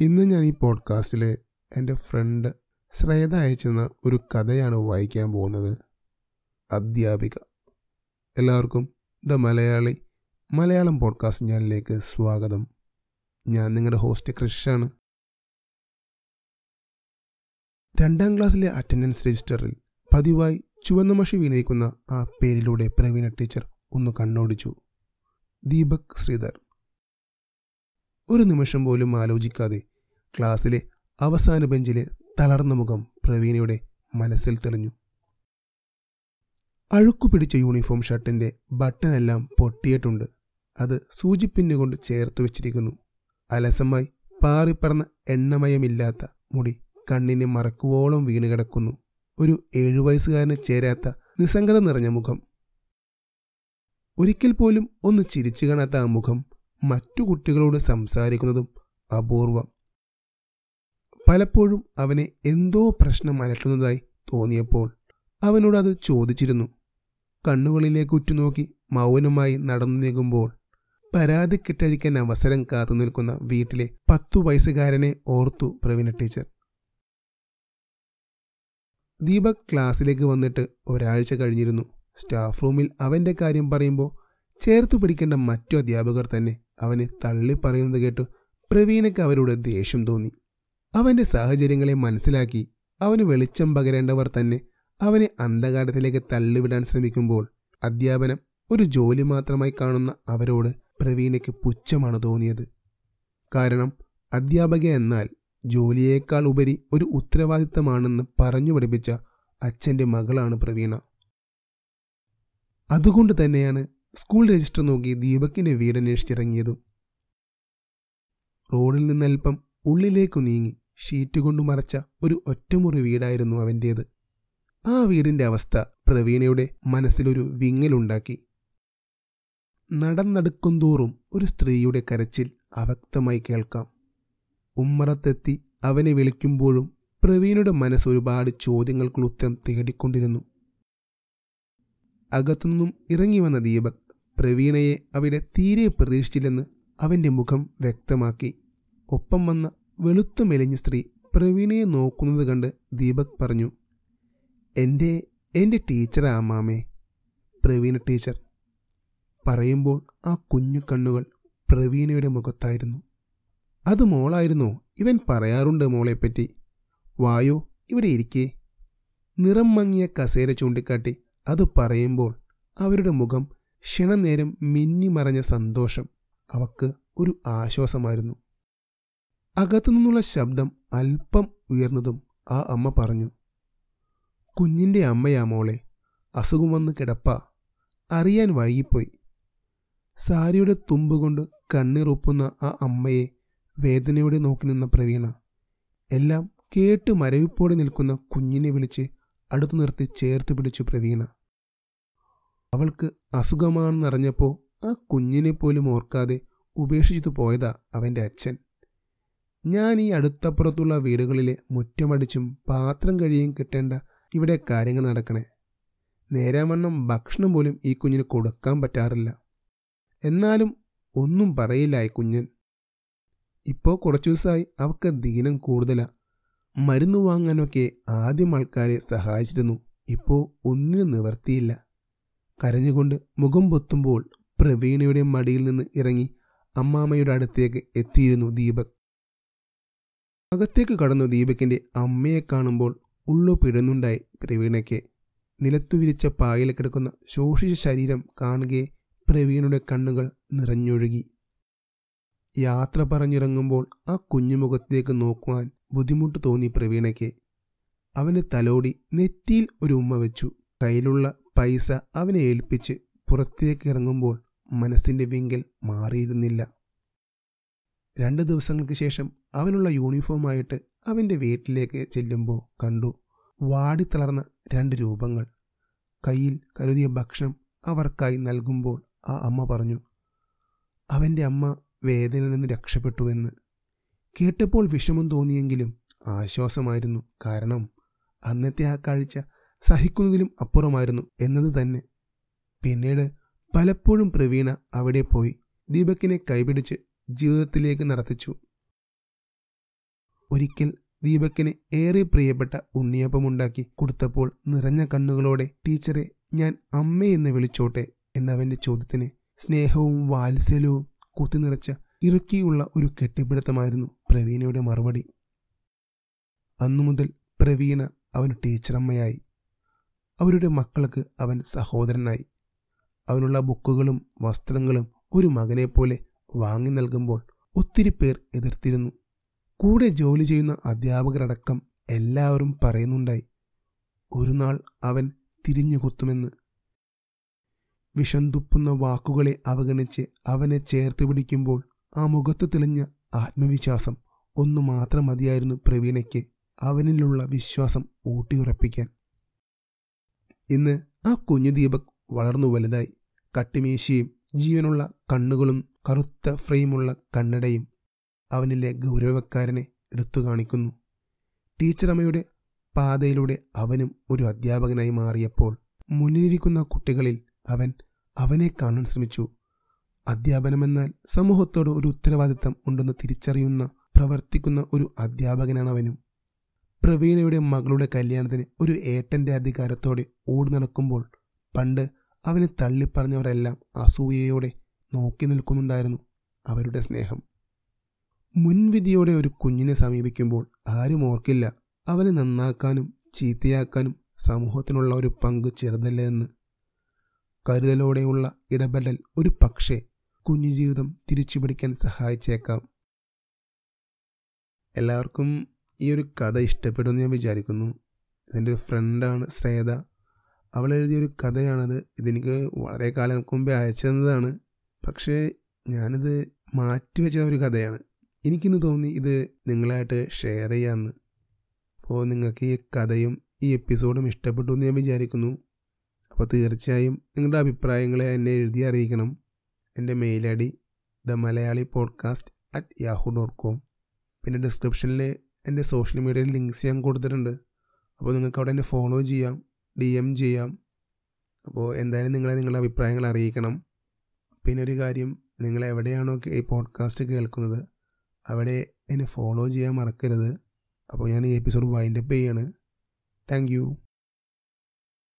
ഇന്ന് ഞാൻ ഈ പോഡ്കാസ്റ്റിൽ എന്റെ ഫ്രണ്ട് ശ്രേത അയച്ചെന്ന ഒരു കഥയാണ് വായിക്കാൻ പോകുന്നത്. അധ്യാപിക. എല്ലാവർക്കും ദ മലയാളി മലയാളം പോഡ്കാസ്റ്റ് ചാനലിലേക്ക് സ്വാഗതം. ഞാൻ നിങ്ങളുടെ ഹോസ്റ്റ് ക്രിഷാണ് രണ്ടാം ക്ലാസ്സിലെ അറ്റൻഡൻസ് രജിസ്റ്ററിൽ പതിവായി ചുവന്ന മഷി വീണിരിക്കുന്ന ആ പേരിലൂടെ പ്രവീണ ടീച്ചർ ഒന്ന് കണ്ണോടിച്ചു. ദീപക് ശ്രീധർ. ഒരു നിമിഷം പോലും ആലോചിക്കാതെ ക്ലാസ്സിലെ അവസാന ബെഞ്ചിലെ തളർന്ന മുഖം പ്രവീണയുടെ മനസ്സിൽ തെളിഞ്ഞു. അഴുക്കു പിടിച്ച യൂണിഫോം ഷർട്ടിന്റെ ബട്ടണെല്ലാം പൊട്ടിയിട്ടുണ്ട്. അത് സൂചിപ്പിന്നുകൊണ്ട് ചേർത്ത് വെച്ചിരിക്കുന്നു. അലസമായി പാറിപ്പറന്ന എണ്ണമയമില്ലാത്ത മുടി കണ്ണിനെ മറക്കുവോളം വീണ് കിടക്കുന്നു. ഒരു ഏഴുവയസ്സുകാരന് ചേരാത്ത നിസ്സംഗത നിറഞ്ഞ മുഖം. ഒരിക്കൽ പോലും ഒന്ന് ചിരിച്ചു കാണാത്ത ആ മുഖം മറ്റു കുട്ടികളോട് സംസാരിക്കുന്നതും അപൂർവം. പലപ്പോഴും അവനെ എന്തോ പ്രശ്നം അലട്ടുന്നതായി തോന്നിയപ്പോൾ അവനോട് അത് ചോദിച്ചിരുന്നു. കണ്ണുകളിലേക്ക് ഉറ്റുനോക്കി മൗനമായി നടന്നു നീങ്ങുമ്പോൾ പരാതി കെട്ടഴിക്കാൻ അവസരം കാത്തു നിൽക്കുന്ന വീട്ടിലെ പത്തു വയസ്സുകാരനെ ഓർത്തു പ്രവീണ ടീച്ചർ. ദീപക് ക്ലാസ്സിലേക്ക് വന്നിട്ട് ഒരാഴ്ച കഴിഞ്ഞിരുന്നു. സ്റ്റാഫ് റൂമിൽ അവന്റെ കാര്യം പറയുമ്പോൾ ചേർത്തു പിടിക്കേണ്ട മറ്റു അധ്യാപകർ തന്നെ അവനെ തള്ളി പറയുന്നത് കേട്ടു പ്രവീണയ്ക്ക് അവരോട് ദേഷ്യം തോന്നി. അവന്റെ സാഹചര്യങ്ങളെ മനസ്സിലാക്കി അവന് വെളിച്ചം പകരേണ്ടവർ തന്നെ അവനെ അന്ധകാരത്തിലേക്ക് തള്ളിവിടാൻ ശ്രമിക്കുമ്പോൾ അധ്യാപനം ഒരു ജോലി മാത്രമായി കാണുന്ന അവരോട് പ്രവീണയ്ക്ക് പുച്ഛമാണ് തോന്നിയത്. കാരണം അധ്യാപക എന്നാൽ ജോലിയേക്കാൾ ഉപരി ഒരു ഉത്തരവാദിത്തമാണെന്ന് പറഞ്ഞു പഠിപ്പിച്ച അച്ഛന്റെ മകളാണ് പ്രവീണ. അതുകൊണ്ട് തന്നെയാണ് സ്കൂൾ രജിസ്റ്റർ നോക്കി ദീപക്കിന്റെ വീട് അന്വേഷിച്ചിറങ്ങിയതും. റോഡിൽ നിന്നൽപ്പം ഉള്ളിലേക്കു നീങ്ങി. ഷീറ്റ് കൊണ്ട് മറച്ച ഒരു ഒറ്റമുറി വീടായിരുന്നു അവന്റേത് ആ വീടിന്റെ അവസ്ഥ പ്രവീണയുടെ മനസ്സിലൊരു വിങ്ങലുണ്ടാക്കി. നടന്നടുക്കും തോറും ഒരു സ്ത്രീയുടെ കരച്ചിൽ അവക്തമായി കേൾക്കാം. ഉമ്മറത്തെത്തി അവനെ വിളിക്കുമ്പോഴും പ്രവീണയുടെ മനസ്സ് ഒരുപാട് ചോദ്യങ്ങൾക്കുള്ള ഉത്തരം തേടിക്കൊണ്ടിരുന്നു. അകത്തുനിന്നും ഇറങ്ങി വന്ന ദീപക് പ്രവീണയെ അവിടെ തീരെ പ്രതീക്ഷിച്ചില്ലെന്ന് അവന്റെ മുഖം വ്യക്തമാക്കി. ഒപ്പം വന്ന വെളുത്ത മെലിഞ്ഞ സ്ത്രീ പ്രവീണയെ നോക്കുന്നത് കണ്ട് ദീപക് പറഞ്ഞു എന്റെ എന്റെ ടീച്ചറാ മാമേ പ്രവീണ ടീച്ചർ പറയുമ്പോൾ ആ കുഞ്ഞു കണ്ണുകൾ പ്രവീണയുടെ മുഖത്തായിരുന്നു. അത് മോളായിരുന്നു ഇവൻ പറയാറുണ്ട് മോളെപ്പറ്റി. വായോ ഇവിടെ ഇരിക്കേ. നിറം മങ്ങിയ കസേര ചൂണ്ടിക്കാട്ടി അത് പറയുമ്പോൾ അവരുടെ മുഖം ക്ഷണനേരം മിന്നിമറഞ്ഞ സന്തോഷം അവക്ക് ഒരു ആശ്വാസമായിരുന്നു. അകത്തുനിന്നുള്ള ശബ്ദം അല്പം ഉയർന്നതും ആ അമ്മ പറഞ്ഞു കുഞ്ഞിന്റെ അമ്മയാ മോളെ അസുഖം വന്ന് കിടപ്പ. അറിയാൻ വൈകിപ്പോയി. സാരിയുടെ തുമ്പ് കൊണ്ട് കണ്ണീറൊപ്പുന്ന ആ അമ്മയെ വേദനയോടെ നോക്കി നിന്ന പ്രവീണ എല്ലാം കേട്ട് മരവിപ്പോടെ നിൽക്കുന്ന കുഞ്ഞിനെ വിളിച്ച് അടുത്തു നിർത്തി ചേർത്ത് പിടിച്ചു പ്രവീണ. അവൾക്ക് അസുഖമാണെന്നറിഞ്ഞപ്പോൾ ആ കുഞ്ഞിനെ പോലും ഓർക്കാതെ ഉപേക്ഷിച്ചു പോയതാ അവന്റെ അച്ഛൻ. ഞാൻ ഈ അടുത്തപ്പുറത്തുള്ള വീടുകളിലെ മുറ്റമടിച്ചും പാത്രം കഴിയും കിട്ടേണ്ട ഇവിടെ കാര്യങ്ങൾ നടക്കണേ. നേരാമണ്ണം ഭക്ഷണം പോലും ഈ കുഞ്ഞിന് കൊടുക്കാൻ പറ്റാറില്ല. എന്നാലും ഒന്നും പറയില്ല ഈ കുഞ്ഞൻ. ഇപ്പോൾ കുറച്ചു ദിവസമായി അവക്ക് ദീനം കൂടുതലാ. മരുന്ന് വാങ്ങാനൊക്കെ ആദ്യം ആൾക്കാരെ സഹായിച്ചിരുന്നു. ഇപ്പോൾ ഒന്നിനും നിവർത്തിയില്ല. കരഞ്ഞുകൊണ്ട് മുഖം പൊത്തുമ്പോൾ പ്രവീണയുടെ മടിയിൽ നിന്ന് ഇറങ്ങി അമ്മാമ്മയുടെ അടുത്തേക്ക് എത്തിയിരുന്നു ദീപക്. അകത്തേക്ക് കടന്നു ദീപകിന്റെ അമ്മയെ കാണുമ്പോൾ ഉള്ളു പിടന്നുണ്ടായി പ്രവീണയ്ക്ക്. നിലത്തു വിരിച്ച പായൽ കിടക്കുന്ന ശോഷിച്ച ശരീരം കാണുകയെ പ്രവീണയുടെ കണ്ണുകൾ നിറഞ്ഞൊഴുകി. യാത്ര പറഞ്ഞിറങ്ങുമ്പോൾ ആ കുഞ്ഞുമുഖത്തേക്ക് നോക്കുവാൻ ബുദ്ധിമുട്ട് തോന്നി പ്രവീണയ്ക്ക്. അവന് തലോടി നെറ്റിയിൽ ഒരു ഉമ്മ വെച്ചു. കയ്യിലുള്ള പൈസ അവനെ ഏൽപ്പിച്ച് പുറത്തേക്ക് ഇറങ്ങുമ്പോൾ മനസ്സിന്റെ വിങ്കൽ മാറിയിരുന്നില്ല. രണ്ട് ദിവസങ്ങൾക്ക് ശേഷം അവനുള്ള യൂണിഫോമായിട്ട് അവന്റെ വീട്ടിലേക്ക് ചെല്ലുമ്പോൾ കണ്ടു വാടി വാടിത്തളർന്ന രണ്ട് രൂപങ്ങൾ. കയ്യിൽ കരുതിയ ഭക്ഷണം അവർക്കായി നൽകുമ്പോൾ ആ അമ്മ പറഞ്ഞു അവന്റെ അമ്മ വേദനയിൽ നിന്ന് രക്ഷപ്പെട്ടു എന്ന്. കേട്ടപ്പോൾ വിഷമം തോന്നിയെങ്കിലും ആശ്വാസമായിരുന്നു. കാരണം അന്നത്തെ ആ കാഴ്ച സഹിക്കുന്നതിലും അപ്പുറമായിരുന്നു എന്നത് തന്നെ. പിന്നീട് പലപ്പോഴും പ്രവീണ അവിടെ പോയി ദീപക്കിനെ കൈപിടിച്ച് ജീവിതത്തിലേക്ക് നടത്തിച്ചു. ഒരിക്കൽ ദീപക്കിന് ഏറെ പ്രിയപ്പെട്ട ഉണ്ണിയപ്പമുണ്ടാക്കി കൊടുത്തപ്പോൾ നിറഞ്ഞ കണ്ണുകളോടെ ടീച്ചറെ ഞാൻ അമ്മയെന്ന് വിളിച്ചോട്ടെ എന്നവന്റെ ചോദ്യത്തിന് സ്നേഹവും വാത്സല്യവും കുത്തിനിറച്ച ഇറുക്കിയുള്ള ഒരു കെട്ടിപ്പിടുത്തമായിരുന്നു പ്രവീണയുടെ മറുപടി. അന്നു മുതൽ പ്രവീണ അവന് ടീച്ചറമ്മയായി. അവരുടെ മക്കൾക്ക് അവൻ സഹോദരനായി. അവനുള്ള ബുക്കുകളും വസ്ത്രങ്ങളും ഒരു മകനെപ്പോലെ വാങ്ങി നൽകുമ്പോൾ ഒത്തിരി പേർ എതിർത്തിരുന്നു. കൂടെ ജോലി ചെയ്യുന്ന അധ്യാപകരടക്കം എല്ലാവരും പറയുന്നുണ്ടായി ഒരു നാൾ അവൻ തിരിഞ്ഞു കൊത്തുമെന്ന്. വിഷം തുപ്പുന്ന വാക്കുകളെ അവഗണിച്ച് അവനെ ചേർത്ത് പിടിക്കുമ്പോൾ ആ മുഖത്ത് തെളിഞ്ഞ ആത്മവിശ്വാസം ഒന്നു മാത്രം മതിയായിരുന്നു പ്രവീണയ്ക്ക് അവനിലുള്ള വിശ്വാസം ഊട്ടിയുറപ്പിക്കാൻ. ഇന്ന് ആ കുഞ്ഞു ദീപക് വളർന്നു വലുതായി. കട്ടിമീശയും ജീവനുള്ള കണ്ണുകളും കറുത്ത ഫ്രെയിമുള്ള കണ്ണടയും അവനിലെ ഗൗരവക്കാരനെ എടുത്തു കാണിക്കുന്നു. ടീച്ചറമ്മയുടെ പാതയിലൂടെ അവനും ഒരു അധ്യാപകനായി മാറിയപ്പോൾ മുന്നിലിരിക്കുന്ന കുട്ടികളിൽ അവൻ അവനെ കാണാൻ ശ്രമിച്ചു. അധ്യാപനമെന്നാൽ സമൂഹത്തോട് ഒരു ഉത്തരവാദിത്തം ഉണ്ടെന്ന് തിരിച്ചറിയുന്ന പ്രവർത്തിക്കുന്ന ഒരു അധ്യാപകനാണ് അവനും. പ്രവീണയുടെ മകളുടെ കല്യാണത്തിന് ഒരു ഏട്ടന്റെ അധികാരത്തോടെ ഓടി നടക്കുമ്പോൾ പണ്ട് അവനെ തള്ളിപ്പറഞ്ഞവരെല്ലാം അസൂയയോടെ നോക്കി നിൽക്കുന്നുണ്ടായിരുന്നു അവരുടെ സ്നേഹം. മുൻവിധിയോടെ ഒരു കുഞ്ഞിനെ സമീപിക്കുമ്പോൾ ആരും ഓർക്കില്ല അവനെ നന്നാക്കാനും ചീത്തയാക്കാനും സമൂഹത്തിനുള്ള ഒരു പങ്ക് ചെറുതല്ല എന്ന്. കരുതലോടെയുള്ള ഇടപെടൽ ഒരു പക്ഷേ കുഞ്ഞു ജീവിതം തിരിച്ചു പിടിക്കാൻ സഹായിച്ചേക്കാം. എല്ലാവർക്കും ഈ ഒരു കഥ ഇഷ്ടപ്പെടുമെന്ന് ഞാൻ വിചാരിക്കുന്നു. ഇതിന്റെ ഫ്രണ്ടാണ് ശ്രേത അവൾ എഴുതിയൊരു കഥയാണത്. ഇതെനിക്ക് വളരെ കാലം മുമ്പേ അയച്ചു തന്നതാണ് പക്ഷേ ഞാനിത് മാറ്റിവെച്ച ഒരു കഥയാണ്. എനിക്കിന്ന് തോന്നി ഇത് നിങ്ങളായിട്ട് ഷെയർ ചെയ്യാമെന്ന് അപ്പോൾ നിങ്ങൾക്ക് ഈ കഥയും ഈ എപ്പിസോഡും ഇഷ്ടപ്പെട്ടു എന്ന് ഞാൻ വിചാരിക്കുന്നു. അപ്പോൾ തീർച്ചയായും നിങ്ങളുടെ അഭിപ്രായങ്ങളെ എന്നെ എഴുതി അറിയിക്കണം. എന്റെ mail I D the Malayali podcast at Yahoo dot com പിന്നെ ഡിസ്ക്രിപ്ഷനിൽ എന്റെ സോഷ്യൽ മീഡിയയിൽ ലിങ്ക്സ് ഞാൻ കൊടുത്തിട്ടുണ്ട്. അപ്പോൾ നിങ്ങൾക്ക് അവിടെ എന്നെ ഫോളോ ചെയ്യാം ഡി എം ചെയ്യാം. അപ്പോൾ എന്തായാലും നിങ്ങളെ നിങ്ങളുടെ അഭിപ്രായങ്ങൾ അറിയിക്കണം. പിന്നെ ഒരു കാര്യം നിങ്ങൾ എവിടെയാണോ ഈ പോഡ്കാസ്റ്റ് കേൾക്കുന്നത് അവിടെ എന്നെ ഫോളോ ചെയ്യാൻ മറക്കരുത്. അപ്പോൾ ഞാൻ ഈ എപ്പിസോഡ് വൈൻഡപ്പ് ചെയ്യാണ്. താങ്ക്